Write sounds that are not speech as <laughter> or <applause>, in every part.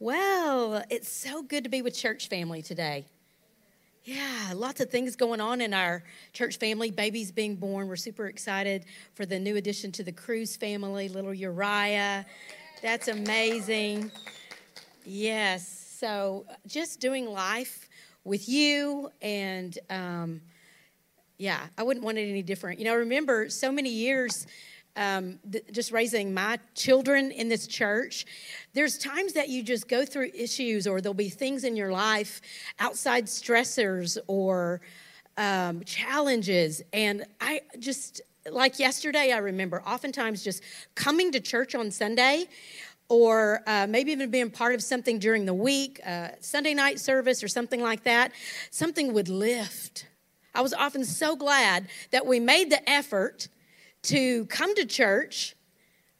Well, it's so good to be with church family today. Yeah, lots of things going on in our church family. Babies being born. We're super excited for the new addition to the Cruz family, little Uriah. That's amazing. Yes. So just doing life with you and um, yeah, I wouldn't want it any different. You know, I remember so many years um, th- just raising my children in this church, there's times that you just go through issues, or there'll be things in your life, outside stressors or um, challenges. And I just, like yesterday, I remember oftentimes just coming to church on Sunday or uh, maybe even being part of something during the week, uh, Sunday night service or something like that, something would lift. I was often so glad that we made the effort to come to church,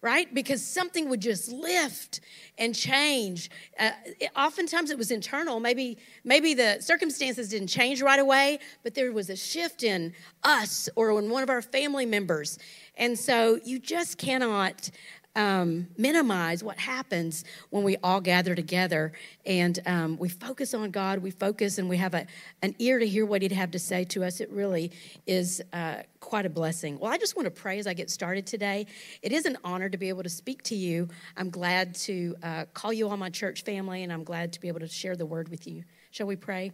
right? Because something would just lift and change. Uh, it, oftentimes it was internal. Maybe maybe the circumstances didn't change right away, but there was a shift in us or in one of our family members. And so you just cannot um, minimize what happens when we all gather together and um, we focus on God, we focus and we have a, an ear to hear what He'd have to say to us. It really is uh, quite a blessing. Well, I just want to pray as I get started today. It is an honor to be able to speak to you. I'm glad to uh, call you all my church family, and I'm glad to be able to share the word with you. Shall we pray?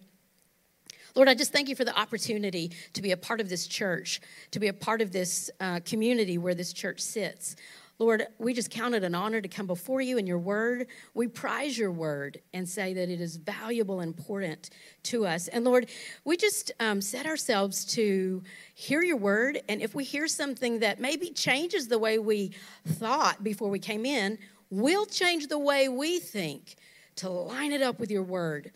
Lord, I just thank you for the opportunity to be a part of this church, to be a part of this uh, community where this church sits. Lord, we just count it an honor to come before you in your word. We prize your word and say that it is valuable and important to us. And Lord, we just um, set ourselves to hear your word. And if we hear something that maybe changes the way we thought before we came in, we'll change the way we think to line it up with your word.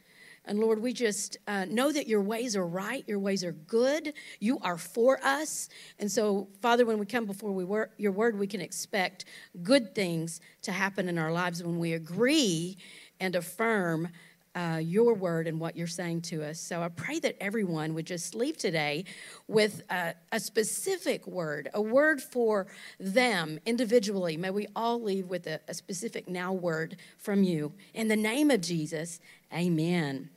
And Lord, we just uh, know that your ways are right, your ways are good, you are for us. And so, Father, when we come before we wor- your word, we can expect good things to happen in our lives when we agree and affirm uh, your word and what you're saying to us. So I pray that everyone would just leave today with a, a, specific word, a word for them individually. May we all leave with a, a specific now word from you. In the name of Jesus, amen.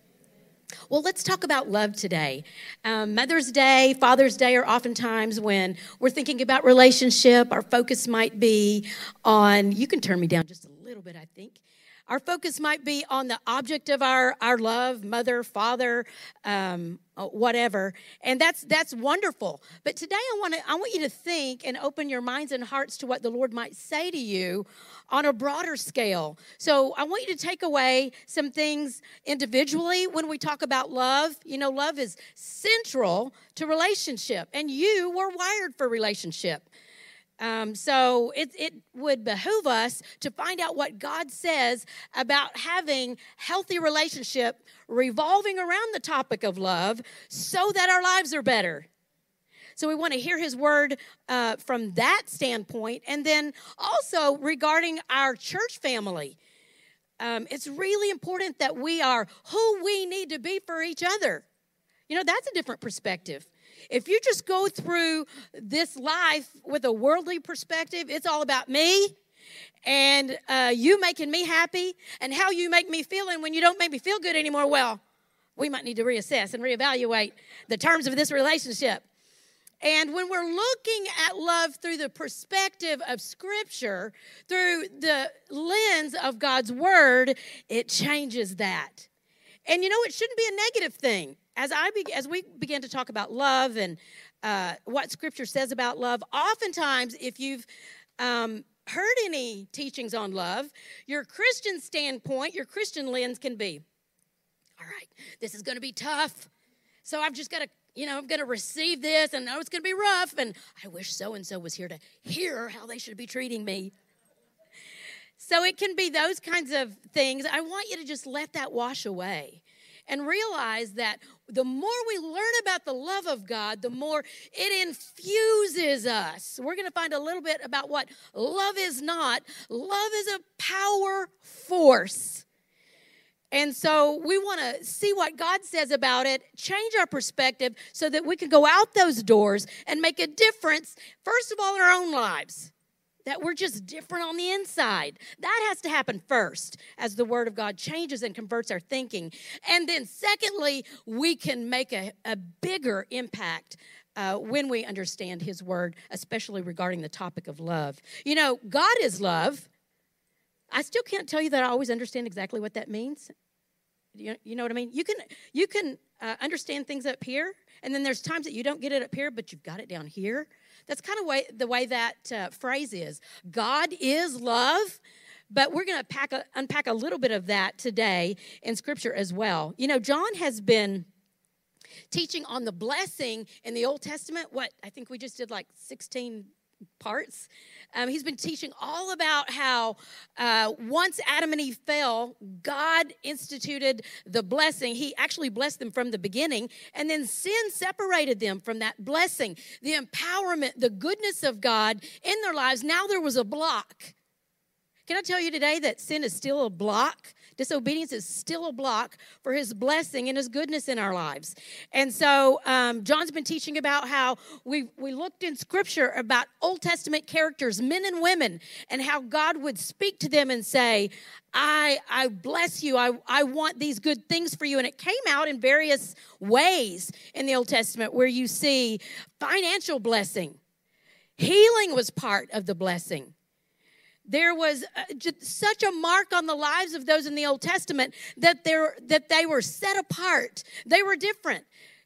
Well, let's talk about love today. Um, Mother's Day, Father's Day are oftentimes when we're thinking about relationship. Our focus might be on, you can turn me down just a little bit, I think. Our focus might be on the object of our, our love, mother, father, um, uh, whatever, and that's that's wonderful. But today I want to I want you to think and open your minds and hearts to what the Lord might say to you on a broader scale. So I want you to take away some things individually when we talk about love. You know, love is central to relationship, and you were wired for relationship. Um, so it, it would behoove us to find out what God says about having healthy relationship revolving around the topic of love so that our lives are better. So we want to hear his word uh, from that standpoint. And then also regarding our church family. Um, it's really important that we are who we need to be for each other. You know, that's a different perspective. If you just go through this life with a worldly perspective, it's all about me and uh, you making me happy and how you make me feel. And when you don't make me feel good anymore, well, we might need to reassess and reevaluate the terms of this relationship. And when we're looking at love through the perspective of Scripture, through the lens of God's Word, it changes that. And you know, it shouldn't be a negative thing as I be, as we begin to talk about love and uh, what Scripture says about love, oftentimes if you've um, heard any teachings on love, your Christian standpoint, your Christian lens can be, all right, this is going to be tough, so I've just got to. You know, I'm going to receive this and know it's going to be rough. And I wish so and so was here to hear how they should be treating me. So it can be those kinds of things. I want you to just let that wash away and realize that the more we learn about the love of God, the more it infuses us. We're going to find a little bit about what love is not. Love is a power force. And so we want to see what God says about it, change our perspective so that we can go out those doors and make a difference, first of all, in our own lives. That we're just different on the inside. That has to happen first as the Word of God changes and converts our thinking. And then, secondly, we can make a, a bigger impact uh, when we understand His Word, especially regarding the topic of love. You know, God is love. I still can't tell you that I always understand exactly what that means. You, you know what I mean? You can you can uh, understand things up here, and then there's times that you don't get it up here, but you've got it down here. That's kind of way, the way that uh, phrase is. God is love, but we're going to unpack a little bit of that today in Scripture as well. You know, John has been teaching on the blessing in the Old Testament. What I think we just did like 16 parts. Um, he's been teaching all about how uh, once Adam and Eve fell, God instituted the blessing. He actually blessed them from the beginning, and then sin separated them from that blessing, the empowerment, the goodness of God in their lives. Now there was a block. Can I tell you today that sin is still a block? Disobedience is still a block for his blessing and his goodness in our lives. And so um, John's been teaching about how we, we looked in scripture about Old Testament characters, men and women, and how God would speak to them and say, I, I bless you. I, I want these good things for you. And it came out in various ways in the Old Testament where you see financial blessing. Healing was part of the blessing there was uh, such a mark on the lives of those in the Old Testament that, that they were set apart. They were different.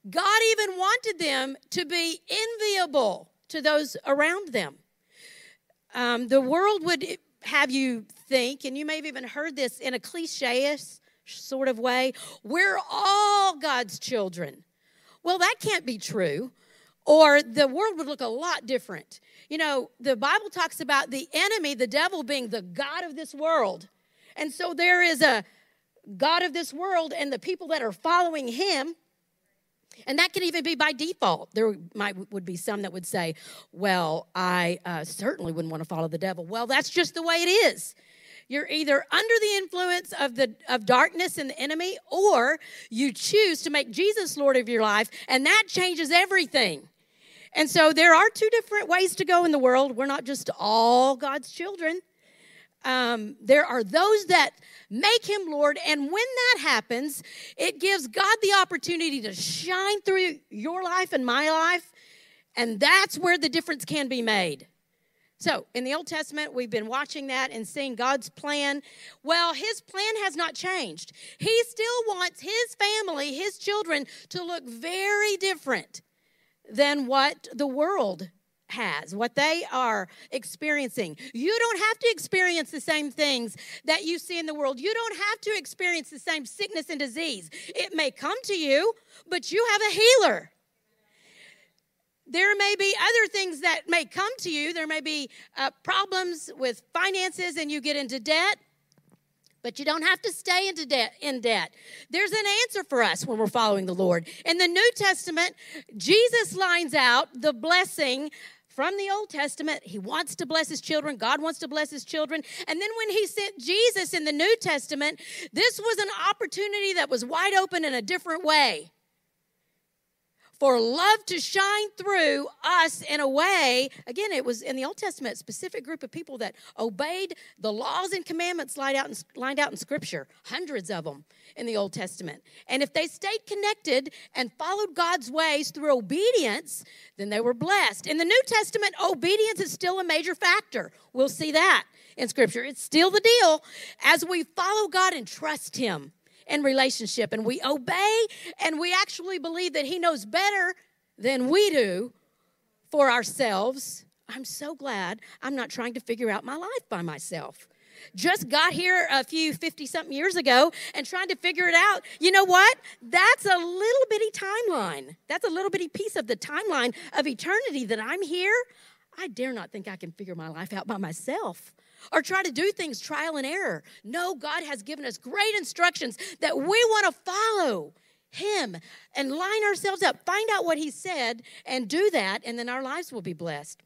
God even wanted them to be enviable to those around them. Um, the world would have you think, and you may have even heard this in a cliche sort of way, we're all God's children. Well, that can't be true, or the world would look a lot different. You know, the Bible talks about the enemy, the devil, being the God of this world. And so there is a God of this world and the people that are following him. And that can even be by default. There might would be some that would say, "Well, I uh, certainly wouldn't want to follow the devil." Well, that's just the way it is. You're either under the influence of the of darkness and the enemy, or you choose to make Jesus Lord of your life, and that changes everything. And so there are two different ways to go in the world. We're not just all God's children. Um, there are those that make him Lord, and when that happens, it gives God the opportunity to shine through your life and my life, and that's where the difference can be made. So, in the Old Testament, we've been watching that and seeing God's plan. Well, his plan has not changed. He still wants his family, his children, to look very different than what the world has, what they are experiencing. You don't have to experience the same things that you see in the world. You don't have to experience the same sickness and disease. It may come to you, but you have a healer. There may be other things that may come to you. There may be uh, problems with finances and you get into debt but you don't have to stay into debt, in debt. There's an answer for us when we're following the Lord. In the New Testament, Jesus lines out the blessing from the Old Testament. He wants to bless his children. God wants to bless his children. And then when he sent Jesus in the New Testament, this was an opportunity that was wide open in a different way for love to shine through us in a way. Again, it was in the Old Testament, specific group of people that obeyed the laws and commandments lined out in, lined out in Scripture, hundreds of them in the Old Testament. And if they stayed connected and followed God's ways through obedience, then they were blessed. In the New Testament, obedience is still a major factor. We'll see that in Scripture. It's still the deal as we follow God and trust Him and relationship and we obey and we actually believe that He knows better than we do for ourselves, I'm so glad I'm not trying to figure out my life by myself. Just got here a few 50 something years ago and trying to figure it out. You know what? That's a little bitty timeline. That's a little bitty piece of the timeline of eternity that I'm here. I dare not think I can figure my life out by myself or try to do things trial and error. No, God has given us great instructions that we want to follow Him and line ourselves up, find out what He said, and do that, and then our lives will be blessed.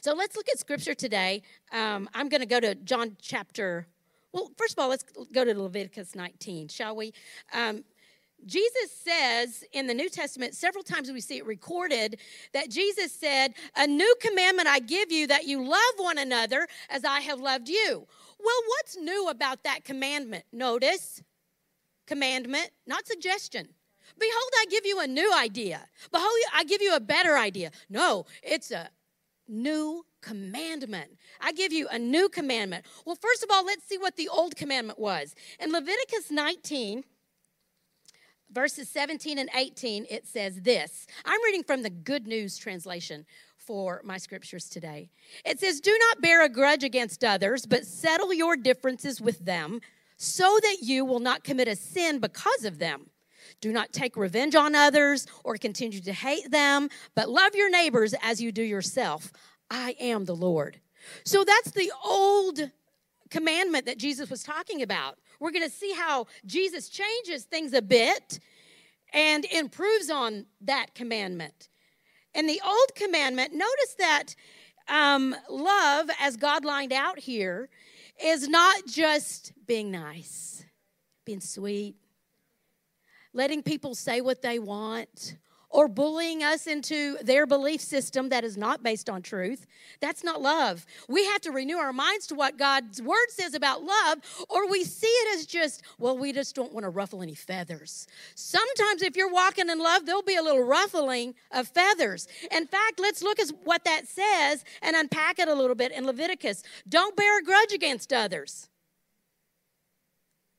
So let's look at scripture today. Um, I'm going to go to John chapter. Well, first of all, let's go to Leviticus 19, shall we? Um, Jesus says in the New Testament, several times we see it recorded, that Jesus said, A new commandment I give you that you love one another as I have loved you. Well, what's new about that commandment? Notice, commandment, not suggestion. Behold, I give you a new idea. Behold, I give you a better idea. No, it's a new commandment. I give you a new commandment. Well, first of all, let's see what the old commandment was. In Leviticus 19, verses 17 and 18, it says this. I'm reading from the Good News translation for my scriptures today. It says, Do not bear a grudge against others, but settle your differences with them so that you will not commit a sin because of them. Do not take revenge on others or continue to hate them, but love your neighbors as you do yourself. I am the Lord. So that's the old commandment that Jesus was talking about. We're going to see how Jesus changes things a bit and improves on that commandment. And the old commandment, notice that um, love, as God lined out here, is not just being nice, being sweet, letting people say what they want, or bullying us into their belief system that is not based on truth. That's not love. We have to renew our minds to what God's word says about love, or we see it as just, well, we just don't want to ruffle any feathers. Sometimes, if you're walking in love, there'll be a little ruffling of feathers. In fact, let's look at what that says and unpack it a little bit in Leviticus. Don't bear a grudge against others.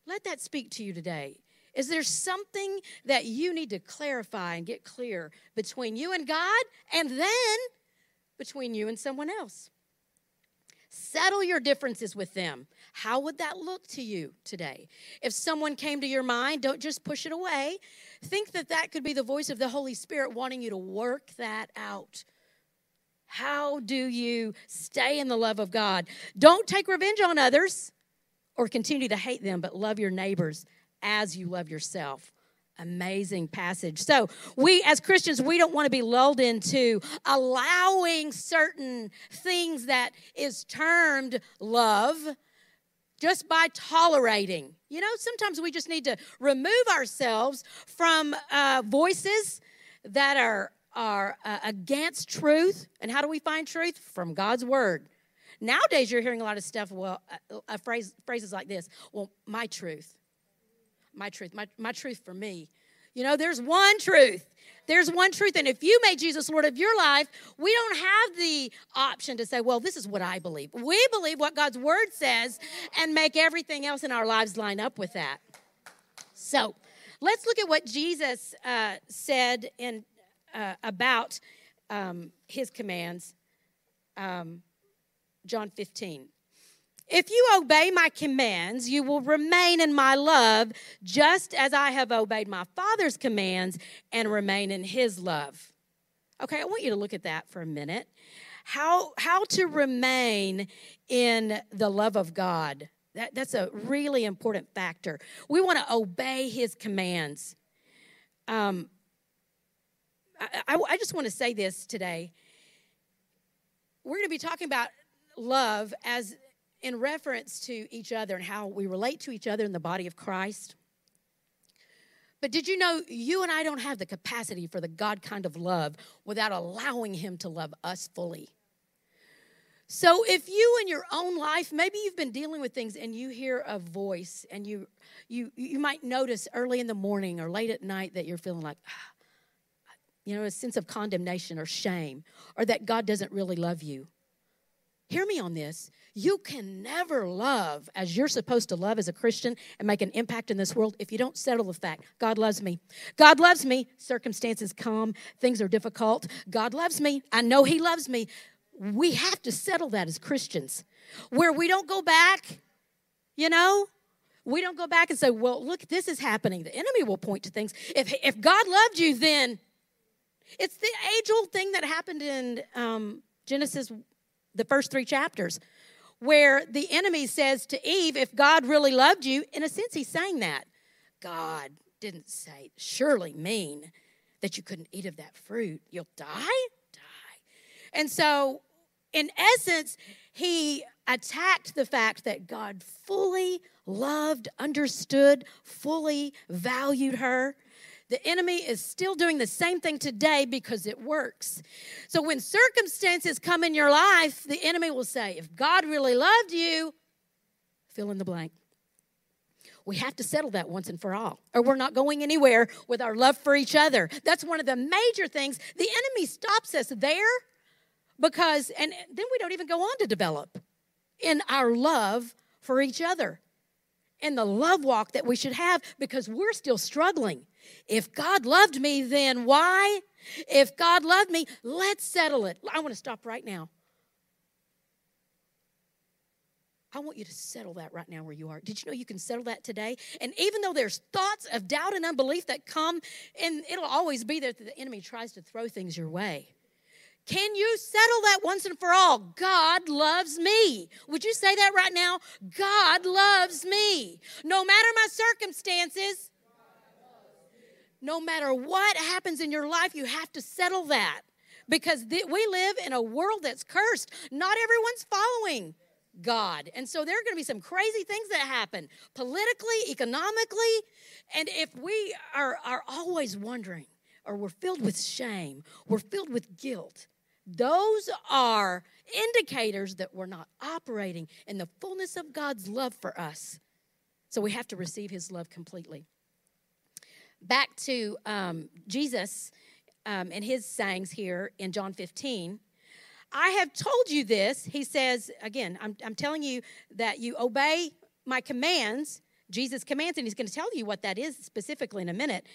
Let that speak to you today. Is there something that you need to clarify and get clear between you and God and then between you and someone else? Settle your differences with them. How would that look to you today? If someone came to your mind, don't just push it away. Think that that could be the voice of the Holy Spirit wanting you to work that out. How do you stay in the love of God? Don't take revenge on others or continue to hate them, but love your neighbors as you love yourself. Amazing passage. So, we as Christians, we don't want to be lulled into allowing certain things that is termed love just by tolerating. You know, sometimes we just need to remove ourselves from uh, voices that are are uh, against truth. And how do we find truth? From God's word. Nowadays, you're hearing a lot of stuff. Well, a, a phrase, phrases like this. Well, my truth my truth, my, my truth for me. You know, there's one truth. There's one truth. And if you made Jesus Lord of your life, we don't have the option to say, well, this is what I believe. We believe what God's word says and make everything else in our lives line up with that. So let's look at what Jesus uh, said in, uh, about um, his commands. Um, John 15. If you obey my commands, you will remain in my love, just as I have obeyed my Father's commands and remain in his love. Okay, I want you to look at that for a minute. How, how to remain in the love of God. That, that's a really important factor. We want to obey his commands. Um, I, I, I just want to say this today. We're going to be talking about love as in reference to each other and how we relate to each other in the body of Christ. But did you know you and I don't have the capacity for the God kind of love without allowing Him to love us fully? So if you in your own life, maybe you've been dealing with things and you hear a voice and you you you might notice early in the morning or late at night that you're feeling like ah, you know a sense of condemnation or shame or that God doesn't really love you. Hear me on this. You can never love as you're supposed to love as a Christian and make an impact in this world if you don't settle the fact God loves me. God loves me. Circumstances come, things are difficult. God loves me. I know He loves me. We have to settle that as Christians where we don't go back, you know? We don't go back and say, well, look, this is happening. The enemy will point to things. If, if God loved you, then it's the age old thing that happened in um, Genesis the first three chapters, where the enemy says to Eve, If God really loved you, in a sense, he's saying that. God didn't say, surely mean that you couldn't eat of that fruit. You'll die? Die. And so, in essence, he attacked the fact that God fully loved, understood, fully valued her. The enemy is still doing the same thing today because it works. So when circumstances come in your life, the enemy will say, if God really loved you, fill in the blank. We have to settle that once and for all, or we're not going anywhere with our love for each other. That's one of the major things. The enemy stops us there because, and then we don't even go on to develop in our love for each other and the love walk that we should have because we're still struggling. If God loved me, then why? If God loved me, let's settle it. I want to stop right now. I want you to settle that right now where you are. Did you know you can settle that today? And even though there's thoughts of doubt and unbelief that come, and it'll always be there that the enemy tries to throw things your way. Can you settle that once and for all? God loves me. Would you say that right now? God loves me. No matter my circumstances, no matter what happens in your life, you have to settle that because th- we live in a world that's cursed. Not everyone's following God. And so there are going to be some crazy things that happen politically, economically. And if we are, are always wondering, or we're filled with shame, we're filled with guilt, those are indicators that we're not operating in the fullness of God's love for us. So we have to receive his love completely. Back to um, Jesus um, and his sayings here in John 15. I have told you this. He says, again, I'm, I'm telling you that you obey my commands, Jesus' commands, and he's going to tell you what that is specifically in a minute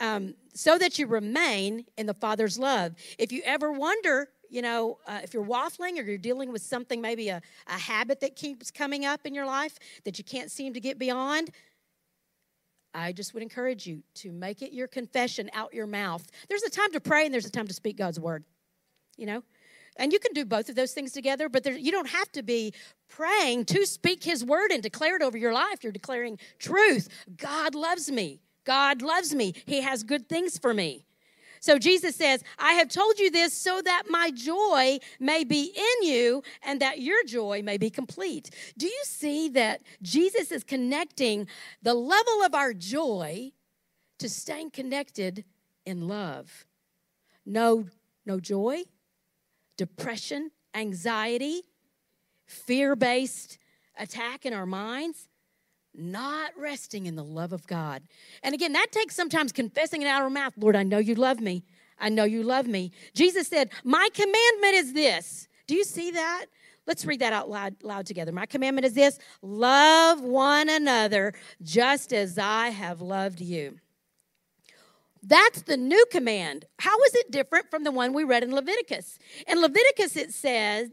um, so that you remain in the Father's love. If you ever wonder, you know, uh, if you're waffling or you're dealing with something, maybe a, a habit that keeps coming up in your life that you can't seem to get beyond, I just would encourage you to make it your confession out your mouth. There's a time to pray and there's a time to speak God's word, you know? And you can do both of those things together, but there, you don't have to be praying to speak His word and declare it over your life. You're declaring truth. God loves me. God loves me. He has good things for me. So Jesus says, I have told you this so that my joy may be in you and that your joy may be complete. Do you see that Jesus is connecting the level of our joy to staying connected in love? No, no joy, depression, anxiety, fear based attack in our minds not resting in the love of God. And again, that takes sometimes confessing it out of our mouth Lord, I know you love me. I know you love me. Jesus said, My commandment is this. Do you see that? Let's read that out loud, loud together. My commandment is this love one another just as I have loved you. That's the new command. How is it different from the one we read in Leviticus? In Leviticus, it says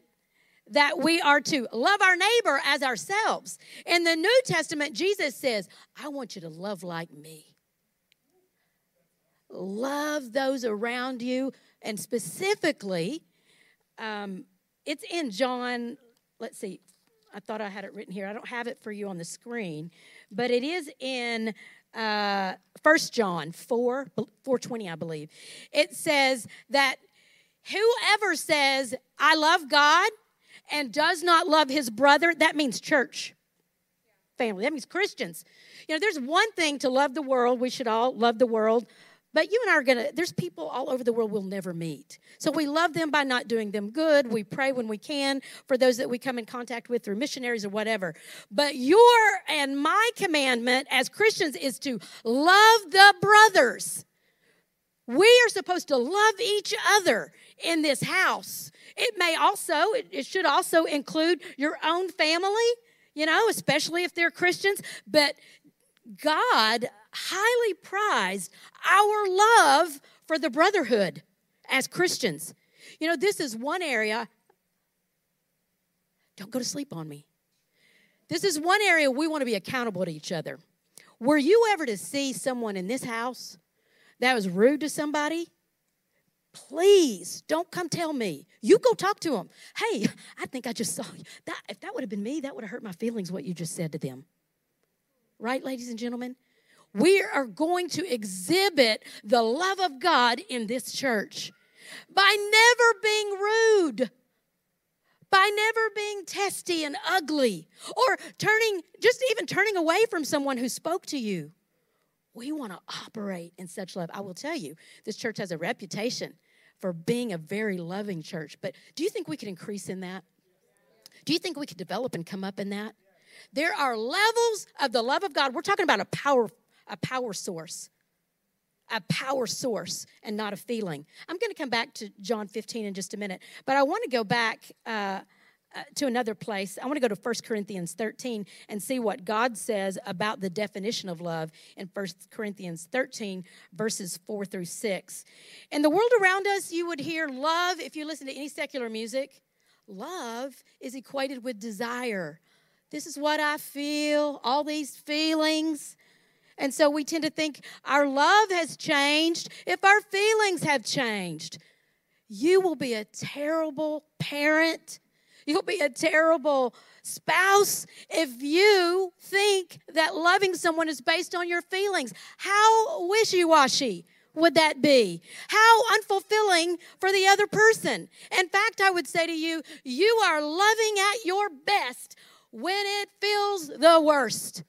that we are to love our neighbor as ourselves. In the New Testament, Jesus says, I want you to love like me. Love those around you. And specifically, um, it's in John, let's see, I thought I had it written here. I don't have it for you on the screen, but it is in uh, 1 John 4, 420, I believe. It says that whoever says, I love God and does not love his brother, that means church family. That means Christians. You know, there's one thing to love the world. We should all love the world. But you and I are going to, there's people all over the world we'll never meet. So we love them by not doing them good. We pray when we can for those that we come in contact with through missionaries or whatever. But your and my commandment as Christians is to love the brothers. We are supposed to love each other in this house. It may also, it should also include your own family, you know, especially if they're Christians. But God highly prized our love for the brotherhood as Christians. You know, this is one area. Don't go to sleep on me. This is one area we want to be accountable to each other. Were you ever to see someone in this house that was rude to somebody? Please don't come tell me. You go talk to them. Hey, I think I just saw you. That, if that would have been me, that would have hurt my feelings what you just said to them. Right, ladies and gentlemen? We are going to exhibit the love of God in this church by never being rude, by never being testy and ugly, or turning, just even turning away from someone who spoke to you We want to operate in such love. I will tell you, this church has a reputation for being a very loving church. But do you think we could increase in that? Do you think we could develop and come up in that? There are levels of the love of God. We're talking about a power, a power source. A power source and not a feeling. I'm going to come back to John 15 in just a minute, but I want to go back uh, uh, to another place. I want to go to 1 Corinthians 13 and see what God says about the definition of love in 1 Corinthians 13, verses 4 through 6. In the world around us, you would hear love, if you listen to any secular music, love is equated with desire. This is what I feel, all these feelings. And so we tend to think our love has changed if our feelings have changed. You will be a terrible parent You'll be a terrible spouse if you think that loving someone is based on your feelings. How wishy washy would that be? How unfulfilling for the other person. In fact, I would say to you, you are loving at your best when it feels the worst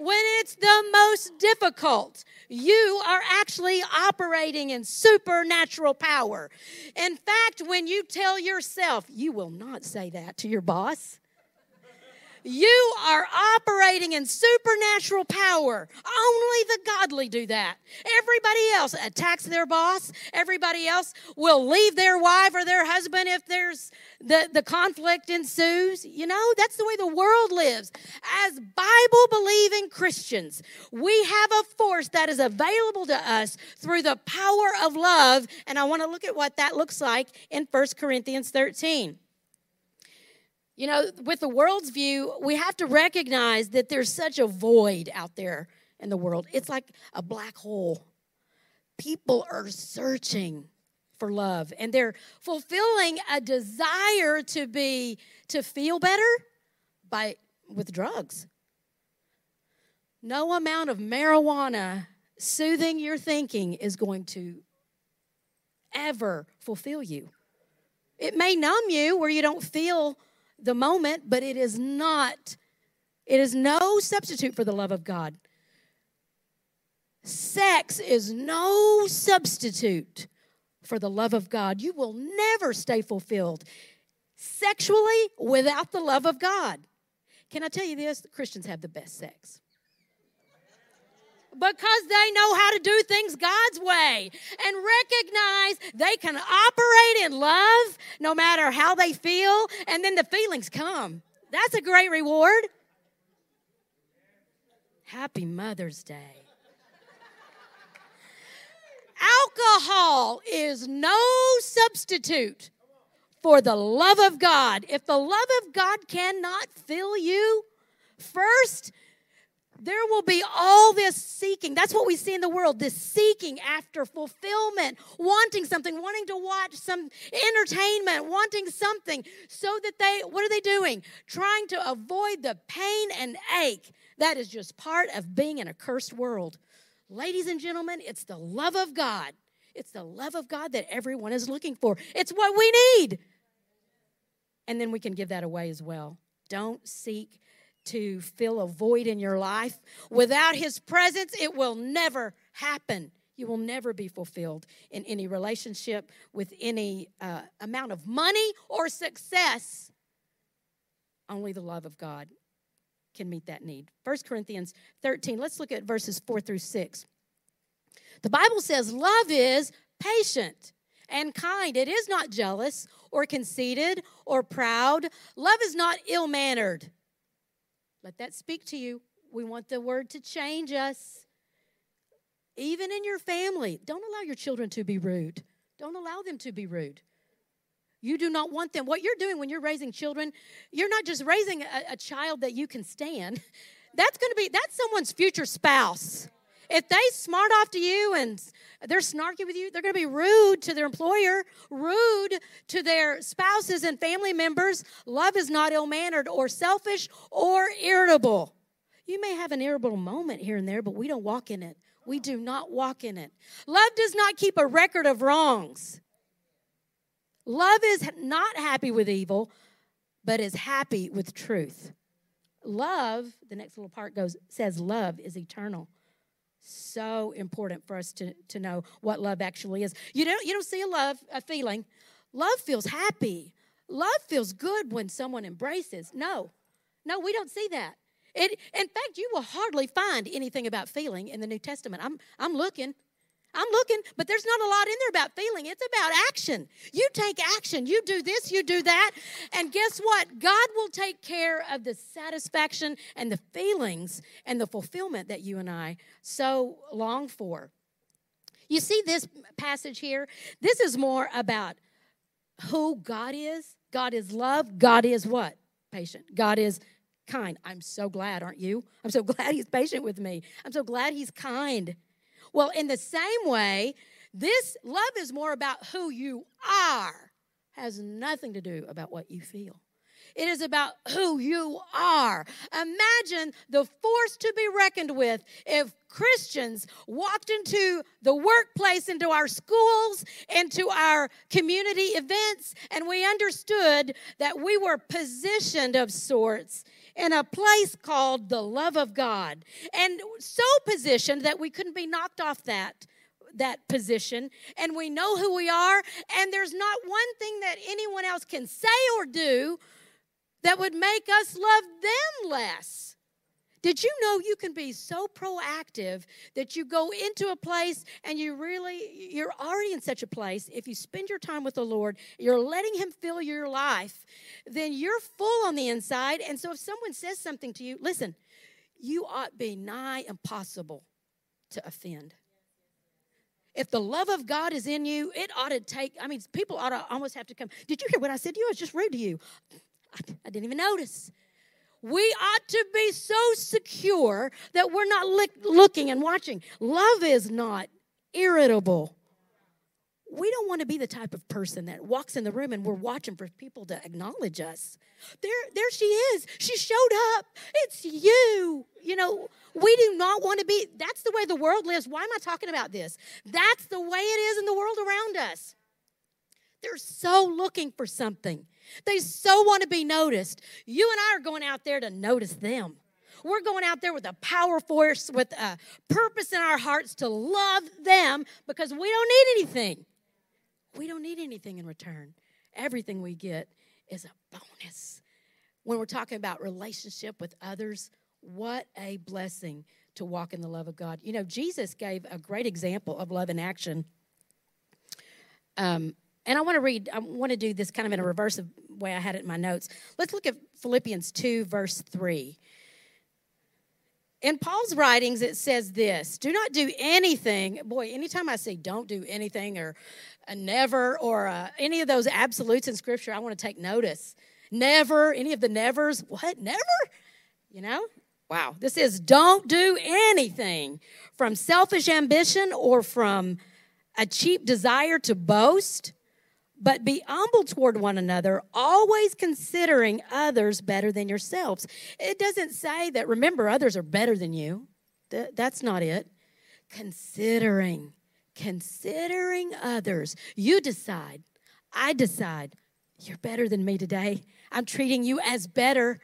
when it's the most difficult, you are actually operating in supernatural power. In fact, when you tell yourself, you will not say that to your boss. You are operating in supernatural power. Only the godly do that. Everybody else attacks their boss. Everybody else will leave their wife or their husband the, the conflict ensues. You know, that's the way the world lives. As Bible believing Christians, we have a force that is available to us through the power of love. And I want to look at what that looks like in 1 Corinthians 13. You know, with the world's view, we have to recognize that there's such a void out there in the world. It's like a black hole. People are searching for love and they're fulfilling a desire to be to feel better by with drugs. No amount of marijuana soothing your thinking is going to ever fulfill you. It may numb you where you don't feel the moment, but it is not, it is no substitute for the love of God. Sex is no substitute for the love of God. You will never stay fulfilled sexually without the love of God. Can I tell you this? Christians have the best sex because they know how to do things God's way and recognize they can operate in love no matter how they feel, and then the feelings come. That's a great reward. Happy Mother's Day. Alcohol is no substitute for the love of God. If the love of God cannot fill you, first, there will be all this seeking. That's what we see in the world this seeking after fulfillment, wanting something, wanting to watch some entertainment, wanting something so that they, what are they doing? Trying to avoid the pain and ache. That is just part of being in a cursed world. Ladies and gentlemen, it's the love of God. It's the love of God that everyone is looking for. It's what we need. And then we can give that away as well. Don't seek to fill a void in your life. Without His presence, it will never happen. You will never be fulfilled in any relationship with any uh, amount of money or success. Only the love of God can meet that need. 1 Corinthians 13, let's look at verses 4 through 6. The Bible says, Love is patient and kind. It is not jealous or conceited or proud. Love is not ill mannered. Let that speak to you. We want the word to change us. Even in your family, don't allow your children to be rude. Don't allow them to be rude. You do not want them. What you're doing when you're raising children, you're not just raising a, a child that you can stand. <laughs> That's going to be, that's someone's future spouse. If they smart off to you and they're snarky with you, they're going to be rude to their employer, rude to their spouses and family members. Love is not ill mannered or selfish or irritable. You may have an irritable moment here and there, but we don't walk in it. We do not walk in it. Love does not keep a record of wrongs. Love is not happy with evil, but is happy with truth. Love, the next little part goes, says love is eternal. So important for us to, to know what love actually is. You don't, you don't see a love, a feeling. Love feels happy. Love feels good when someone embraces. No, no, we don't see that. It, in fact, you will hardly find anything about feeling in the New Testament. I'm, I'm looking. I'm looking, but there's not a lot in there about feeling. It's about action. You take action. You do this, you do that. And guess what? God will take care of the satisfaction and the feelings and the fulfillment that you and I so long for. You see this passage here? This is more about who God is. God is love. God is what? Patient. God is kind. I'm so glad, aren't you? I'm so <laughs> glad He's patient with me. I'm so glad He's kind. Well, in the same way, this love is more about who you are, has nothing to do about what you feel. It is about who you are. Imagine the force to be reckoned with if Christians walked into the workplace, into our schools, into our community events, and we understood that we were positioned of sorts in a place called the love of God. And so positioned that we couldn't be knocked off that that position and we know who we are and there's not one thing that anyone else can say or do that would make us love them less. Did you know you can be so proactive that you go into a place and you really, you're already in such a place. If you spend your time with the Lord, you're letting Him fill your life, then you're full on the inside. And so if someone says something to you, listen, you ought to be nigh impossible to offend. If the love of God is in you, it ought to take, I mean, people ought to almost have to come. Did you hear what I said to you? I was just rude to you. I, I didn't even notice. We ought to be so secure that we're not looking and watching. Love is not irritable. We don't want to be the type of person that walks in the room and we're watching for people to acknowledge us. There, there she is. She showed up. It's you. You know, we do not want to be. That's the way the world lives. Why am I talking about this? That's the way it is in the world around us. They're so looking for something. They so want to be noticed. You and I are going out there to notice them. We're going out there with a power force, with a purpose in our hearts to love them because we don't need anything. We don't need anything in return. Everything we get is a bonus. When we're talking about relationship with others, what a blessing to walk in the love of God. You know, Jesus gave a great example of love in action. Um, and I want to read, I want to do this kind of in a reverse way I had it in my notes. Let's look at Philippians 2, verse 3. In Paul's writings, it says this do not do anything. Boy, anytime I say don't do anything or never or uh, any of those absolutes in Scripture, I want to take notice. Never, any of the nevers. What? Never? You know? Wow. This is don't do anything from selfish ambition or from a cheap desire to boast but be humble toward one another, always considering others better than yourselves. It doesn't say that, remember, others are better than you. Th- that's not it. Considering, considering others. You decide. I decide. You're better than me today. I'm treating you as better.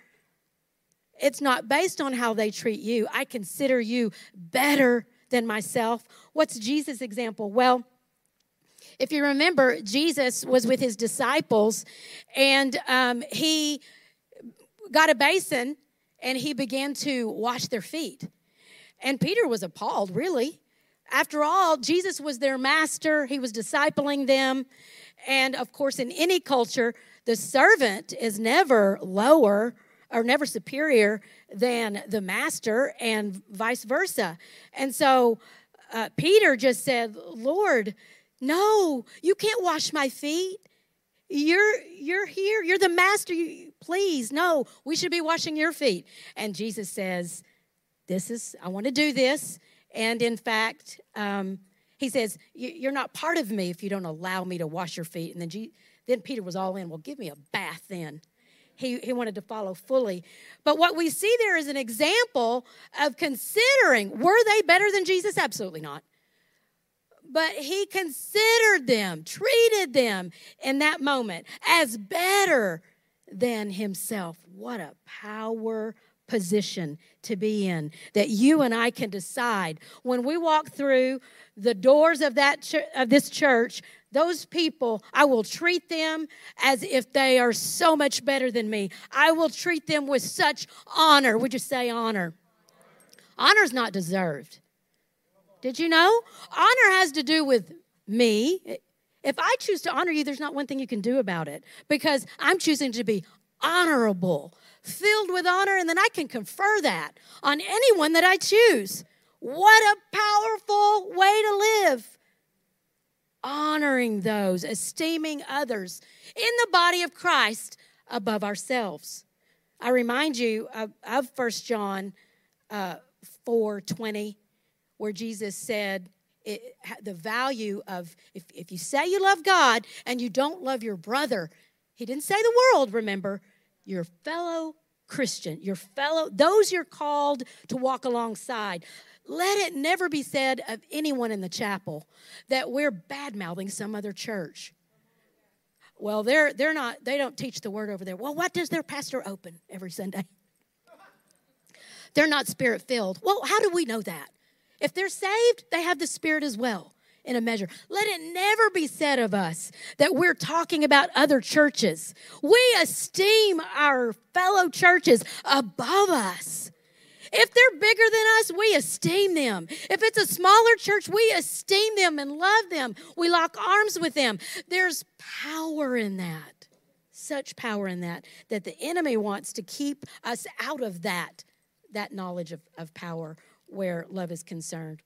It's not based on how they treat you. I consider you better than myself. What's Jesus' example? Well, if you remember, Jesus was with his disciples and um, he got a basin and he began to wash their feet. And Peter was appalled, really. After all, Jesus was their master, he was discipling them. And of course, in any culture, the servant is never lower or never superior than the master, and vice versa. And so uh, Peter just said, Lord, no, you can't wash my feet. You're you're here. You're the master. You, please, no. We should be washing your feet. And Jesus says, "This is. I want to do this." And in fact, um, he says, "You're not part of me if you don't allow me to wash your feet." And then, then Peter was all in. Well, give me a bath then. He, he wanted to follow fully. But what we see there is an example of considering were they better than Jesus? Absolutely not but he considered them, treated them in that moment as better than himself. What a power position to be in that you and I can decide. When we walk through the doors of that ch- of this church those people I will treat them as if they are so much better than me. I will treat them with such honor. Would you say honor? Honor is not deserved did you know honor has to do with me if I choose to honor you there's not one thing you can do about it because I'm choosing to be honorable filled with honor, and then I can confer that on anyone that I choose. What a powerful way to live. Honoring those, esteeming others in the body of Christ above ourselves. I remind you of, of 1 John uh, 4 20, where Jesus said, it, the value of if, if you say you love God and you don't love your brother, he didn't say the world, remember, your fellow Christian, your fellow, those you're called to walk alongside. Let it never be said of anyone in the chapel that we're bad mouthing some other church. Well, they're, they're not, they don't teach the word over there. Well, what does their pastor open every Sunday? They're not spirit filled. Well, how do we know that? If they're saved, they have the spirit as well in a measure. Let it never be said of us that we're talking about other churches. We esteem our fellow churches above us. If they're bigger than us, we esteem them. If it's a smaller church, we esteem them and love them. We lock arms with them. There's power in that. Such power in that, that the enemy wants to keep us out of that, that knowledge of, of power where love is concerned.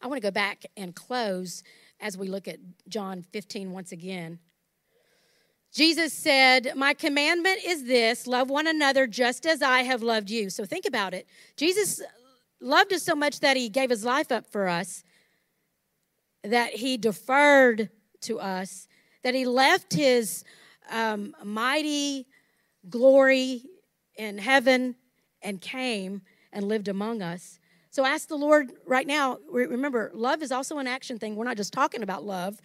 I want to go back and close as we look at John 15 once again. Jesus said, My commandment is this love one another just as I have loved you. So think about it. Jesus loved us so much that he gave his life up for us, that he deferred to us, that he left his um, mighty glory in heaven and came and lived among us. So ask the Lord right now. Remember, love is also an action thing. We're not just talking about love,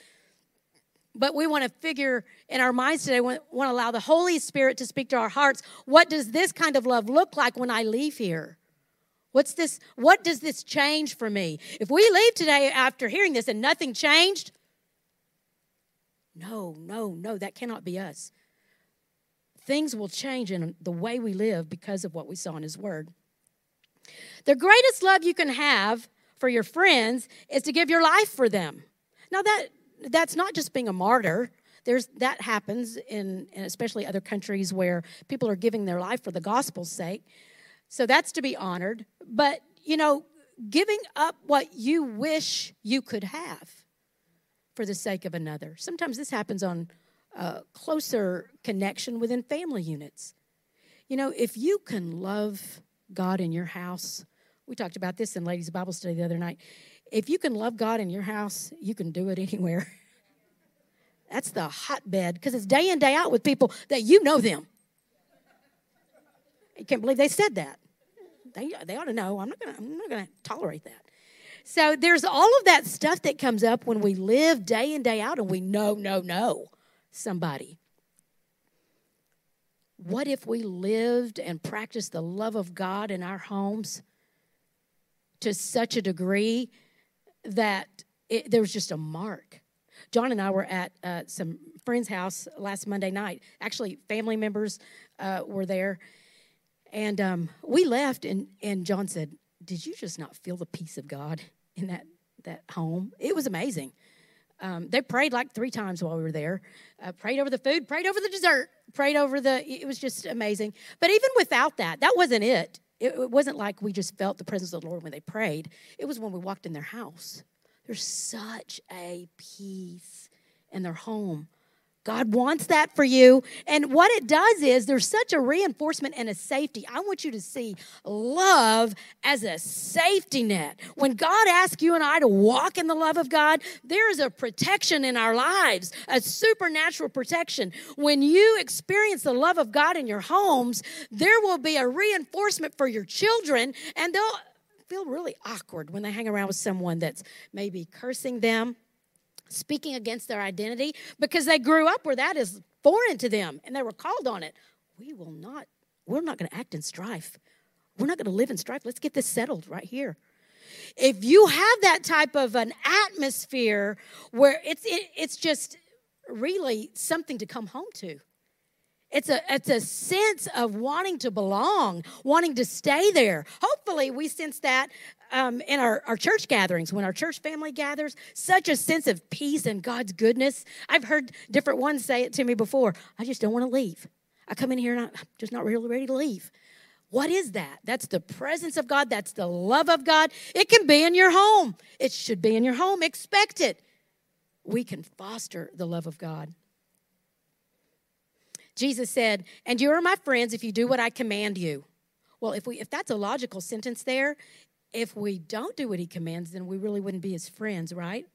but we want to figure in our minds today, we want to allow the Holy Spirit to speak to our hearts. What does this kind of love look like when I leave here? What's this? What does this change for me? If we leave today after hearing this and nothing changed, no, no, no, that cannot be us. Things will change in the way we live because of what we saw in His Word. The greatest love you can have for your friends is to give your life for them. Now that that's not just being a martyr. There's that happens in, in especially other countries where people are giving their life for the gospel's sake. So that's to be honored. But you know, giving up what you wish you could have for the sake of another. Sometimes this happens on a closer connection within family units. You know, if you can love God in your house. We talked about this in Ladies' Bible Study the other night. If you can love God in your house, you can do it <laughs> anywhere. That's the hotbed because it's day in, day out with people that you know them. You can't believe they said that. They, they ought to know. I'm not gonna I'm not gonna tolerate that. So there's all of that stuff that comes up when we live day in, day out and we know, no, no somebody. What if we lived and practiced the love of God in our homes to such a degree that it, there was just a mark? John and I were at uh, some friend's house last Monday night. Actually, family members uh, were there. And um, we left, and, and John said, Did you just not feel the peace of God in that, that home? It was amazing. Um, they prayed like three times while we were there. Uh, prayed over the food, prayed over the dessert, prayed over the. It was just amazing. But even without that, that wasn't it. It, it wasn't like we just felt the presence of the Lord when they prayed. It was when we walked in their house. There's such a peace in their home God wants that for you. And what it does is there's such a reinforcement and a safety. I want you to see love as a safety net. When God asks you and I to walk in the love of God, there is a protection in our lives, a supernatural protection. When you experience the love of God in your homes, there will be a reinforcement for your children, and they'll feel really awkward when they hang around with someone that's maybe cursing them speaking against their identity because they grew up where that is foreign to them and they were called on it. We will not we're not going to act in strife. We're not going to live in strife. Let's get this settled right here. If you have that type of an atmosphere where it's it, it's just really something to come home to. It's a, it's a sense of wanting to belong, wanting to stay there. Hopefully, we sense that um, in our, our church gatherings, when our church family gathers, such a sense of peace and God's goodness. I've heard different ones say it to me before. I just don't want to leave. I come in here and I'm just not really ready to leave. What is that? That's the presence of God. That's the love of God. It can be in your home. It should be in your home. Expect it. We can foster the love of God. Jesus said, "And you are my friends if you do what I command you." Well, if we if that's a logical sentence there, if we don't do what he commands, then we really wouldn't be his friends, right?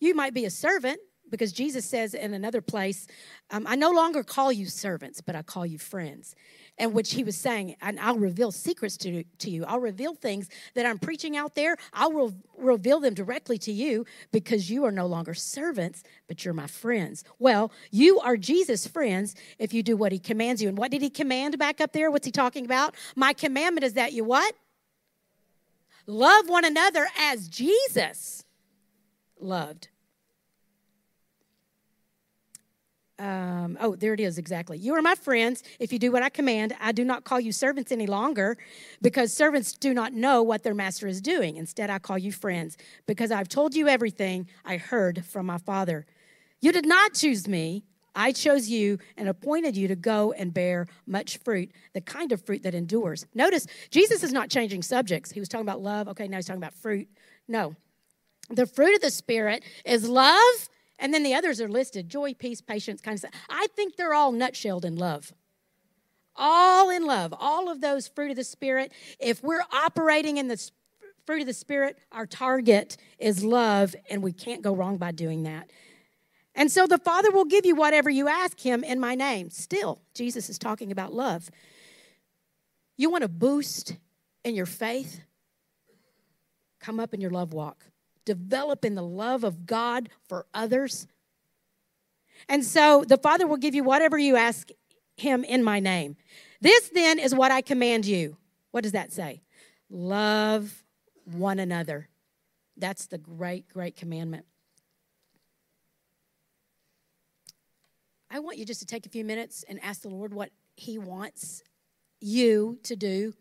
You might be a servant, because Jesus says in another place, um, I no longer call you servants, but I call you friends. And which he was saying, and I'll reveal secrets to, to you. I'll reveal things that I'm preaching out there. I'll re- reveal them directly to you because you are no longer servants, but you're my friends. Well, you are Jesus' friends if you do what he commands you. And what did he command back up there? What's he talking about? My commandment is that you what? Love one another as Jesus loved. um, oh, there it is exactly. You are my friends if you do what I command. I do not call you servants any longer because servants do not know what their master is doing. Instead, I call you friends because I've told you everything I heard from my Father. You did not choose me. I chose you and appointed you to go and bear much fruit, the kind of fruit that endures. Notice, Jesus is not changing subjects. He was talking about love. Okay, now he's talking about fruit. No. The fruit of the Spirit is love and then the others are listed joy, peace, patience, kind of stuff. I think they're all nutshelled in love. All in love. All of those fruit of the Spirit. If we're operating in the fruit of the Spirit, our target is love, and we can't go wrong by doing that. And so the Father will give you whatever you ask Him in my name. Still, Jesus is talking about love. You want to boost in your faith? Come up in your love walk develop in the love of God for others. And so the Father will give you whatever you ask Him in my name. This then is what I command you. What does that say? Love one another. That's the great, great commandment. I want you just to take a few minutes and ask the Lord what He wants you to do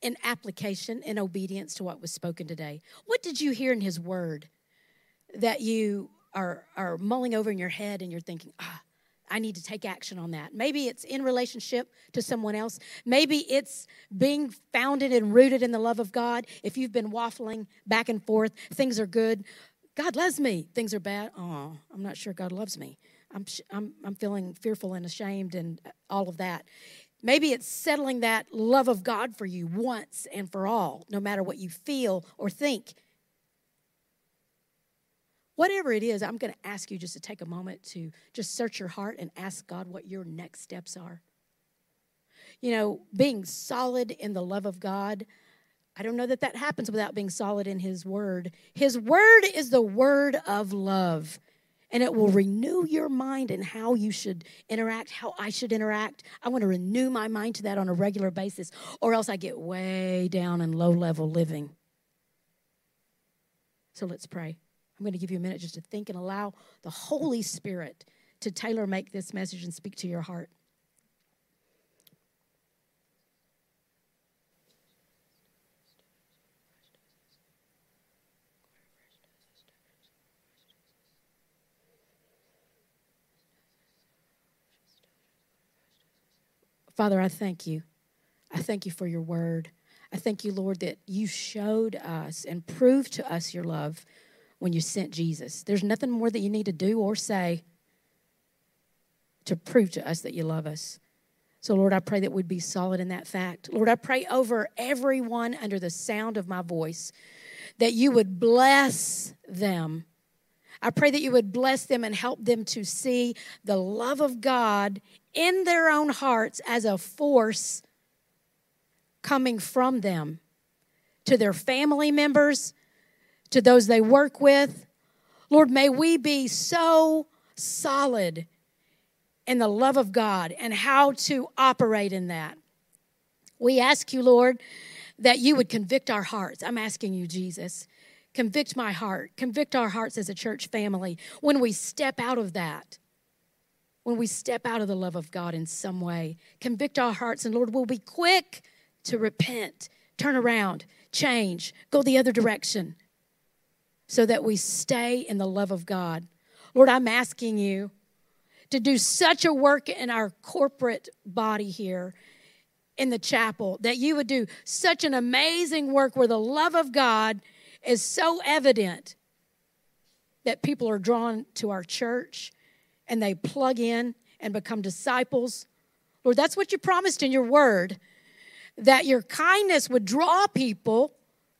in application and obedience to what was spoken today. What did you hear in His Word that you are, are mulling over in your head and you're thinking, ah, I need to take action on that. Maybe it's in relationship to someone else. Maybe it's being founded and rooted in the love of God. If you've been waffling back and forth, things are good. God loves me. Things are bad. Oh, I'm not sure God loves me. I'm, I'm, I'm feeling fearful and ashamed and uh, all of that. Maybe it's settling that love of God for you once and for all, no matter what you feel or think. Whatever it is, I'm going to ask you just to take a moment to just search your heart and ask God what your next steps are. You know, being solid in the love of God, I don't know that that happens without being solid in His Word. His Word is the Word of love and it will mm-hmm. renew your mind and how you should interact, how I should interact. I want to renew my mind to that on a regular basis, or else I get way down in low level living. So let's pray. I'm going to give you a minute just to think and allow the Holy Spirit to tailor make this message and speak to your heart. Father, I thank you. I thank you for your word. I thank you, Lord, that you showed us and proved to us your love when you sent Jesus. There's nothing more that you need to do or say to prove to us that you love us. So, Lord, I pray that we'd be solid in that fact. Lord, I pray over everyone under the sound of my voice that you would bless them. I pray that you would bless them and help them to see the love of God in their own hearts as a force coming from them to their family members, to those they work with. Lord, may we be so solid in the love of God and how to operate in that. We ask you, Lord, that you would convict our hearts. I'm asking you, Jesus. Convict my heart. Convict our hearts as a church family when we step out of that. When we step out of the love of God in some way, convict our hearts, and Lord, we'll be quick to repent, turn around, change, go the other direction, so that we stay in the love of God. Lord, I'm asking you to do such a work in our corporate body here in the chapel that you would do such an amazing work where the love of God is so evident that people are drawn to our church and they plug in and become disciples. Lord, that's what you promised in your word that your kindness would draw people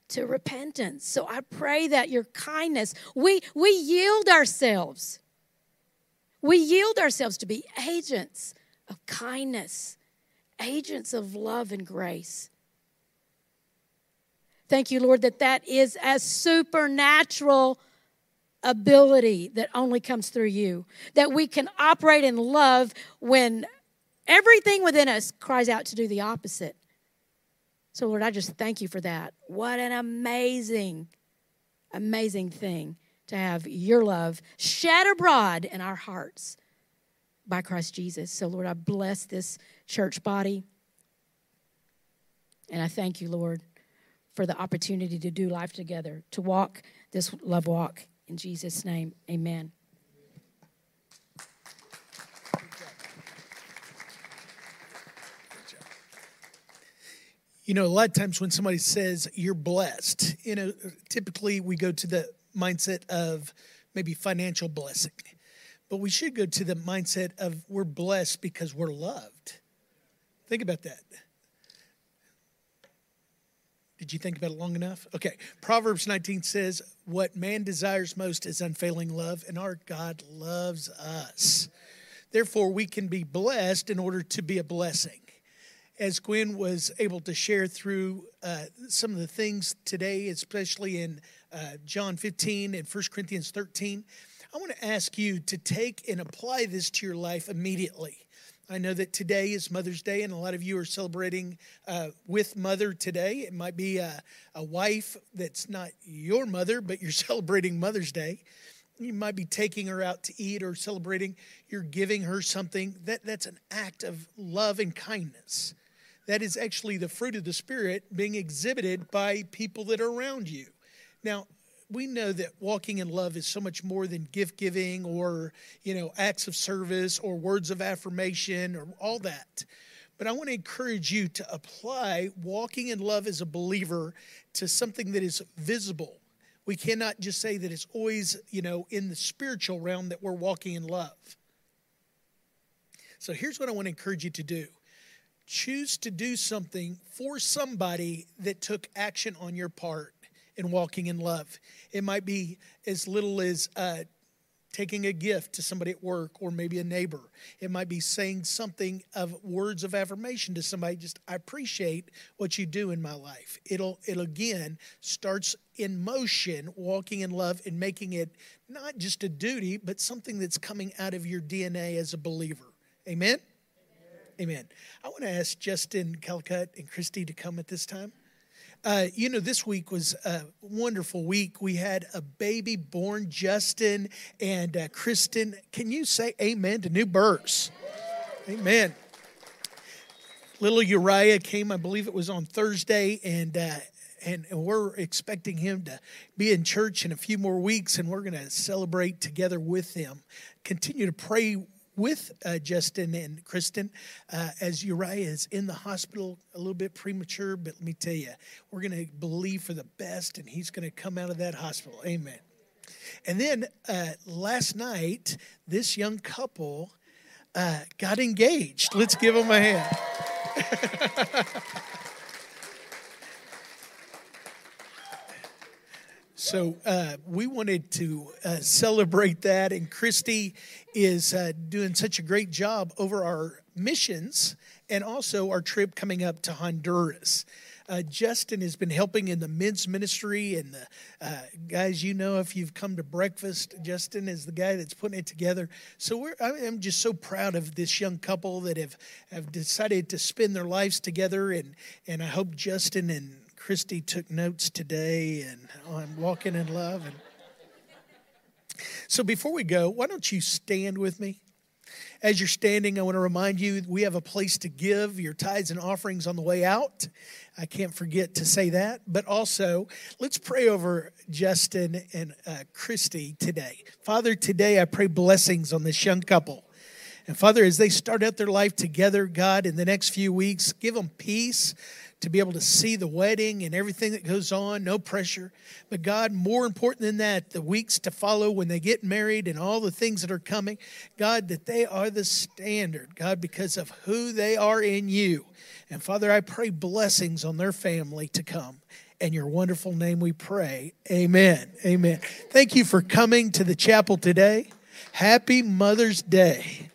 to repentance. So I pray that your kindness, we we yield ourselves. We yield ourselves to be agents of kindness, agents of love and grace. Thank you, Lord, that that is as supernatural ability that only comes through you. That we can operate in love when everything within us cries out to do the opposite. So, Lord, I just thank you for that. What an amazing, amazing thing to have your love shed abroad in our hearts by Christ Jesus. So, Lord, I bless this church body. And I thank you, Lord, for the opportunity to do life together, to walk this love walk. In Jesus' name, amen. You know, a lot of times when somebody says you're blessed, you know, typically we go to the mindset of maybe financial blessing, but we should go to the mindset of we're blessed because we're loved. Think about that. Did you think about it long enough? Okay. Proverbs 19 says, What man desires most is unfailing love, and our God loves us. Therefore, we can be blessed in order to be a blessing. As Gwen was able to share through uh, some of the things today, especially in uh, John 15 and 1 Corinthians 13, I want to ask you to take and apply this to your life immediately. I know that today is Mother's Day, and a lot of you are celebrating uh, with Mother today. It might be a, a wife that's not your mother, but you're <laughs> celebrating Mother's Day. You might be taking her out to eat or celebrating. You're giving her something. That, that's an act of love and kindness. That is actually the fruit of the Spirit being exhibited by people that are around you. Now, we know that walking in love is so much more than gift giving or you know acts of service or words of affirmation or all that. But i want to encourage you to apply walking in love as a believer to something that is visible. We cannot just say that it's always you know in the spiritual realm that we're walking in love. So here's what i want to encourage you to do. Choose to do something for somebody that took action on your part in walking in love. It might be as little as uh, taking a gift to somebody at work or maybe a neighbor. It might be saying something of words of affirmation to somebody. Just I appreciate what you do in my life. It'll it again starts in motion, walking in love and making it not just a duty, but something that's coming out of your DNA as a believer. Amen. Amen. Amen. I want to ask Justin Calcutt and Christy to come at this time. Uh, you know, this week was a wonderful week. We had a baby born, Justin and uh, Kristen. Can you say amen to new births? Amen. Little Uriah came, I believe it was on Thursday, and uh, and, and we're expecting him to be in church in a few more weeks, and we're going to celebrate together with him. Continue to pray with uh, Justin and Kristen uh, as Uriah is in the hospital, a little bit premature, but let me tell you, we're going to believe for the best and he's going to come out of that hospital. Amen. And then uh, last night, this young couple uh, got engaged. Let's give them a hand. <laughs> So uh, we wanted to uh, celebrate that, and Christy is uh, doing such a great job over our missions and also our trip coming up to Honduras. Uh, Justin has been helping in the men's ministry, and the uh, guys, you know, if you've come to breakfast, Justin is the guy that's putting it together. So I am just so proud of this young couple that have have decided to spend their lives together, and and I hope Justin and Christy took notes today, and I'm walking in love. And so before we go, why don't you stand with me? As you're standing, I want to remind you we have a place to give your tithes and offerings on the way out. I can't forget to say that. But also, let's pray over Justin and uh, Christy today. Father, today I pray blessings on this young couple. And Father, as they start out their life together, God, in the next few weeks, give them peace to be able to see the wedding and everything that goes on, no pressure. But God, more important than that, the weeks to follow when they get married and all the things that are coming, God, that they are the standard, God, because of who they are in you. And Father, I pray blessings on their family to come. In your wonderful name we pray. Amen. Amen. Thank you for coming to the chapel today. Happy Mother's Day.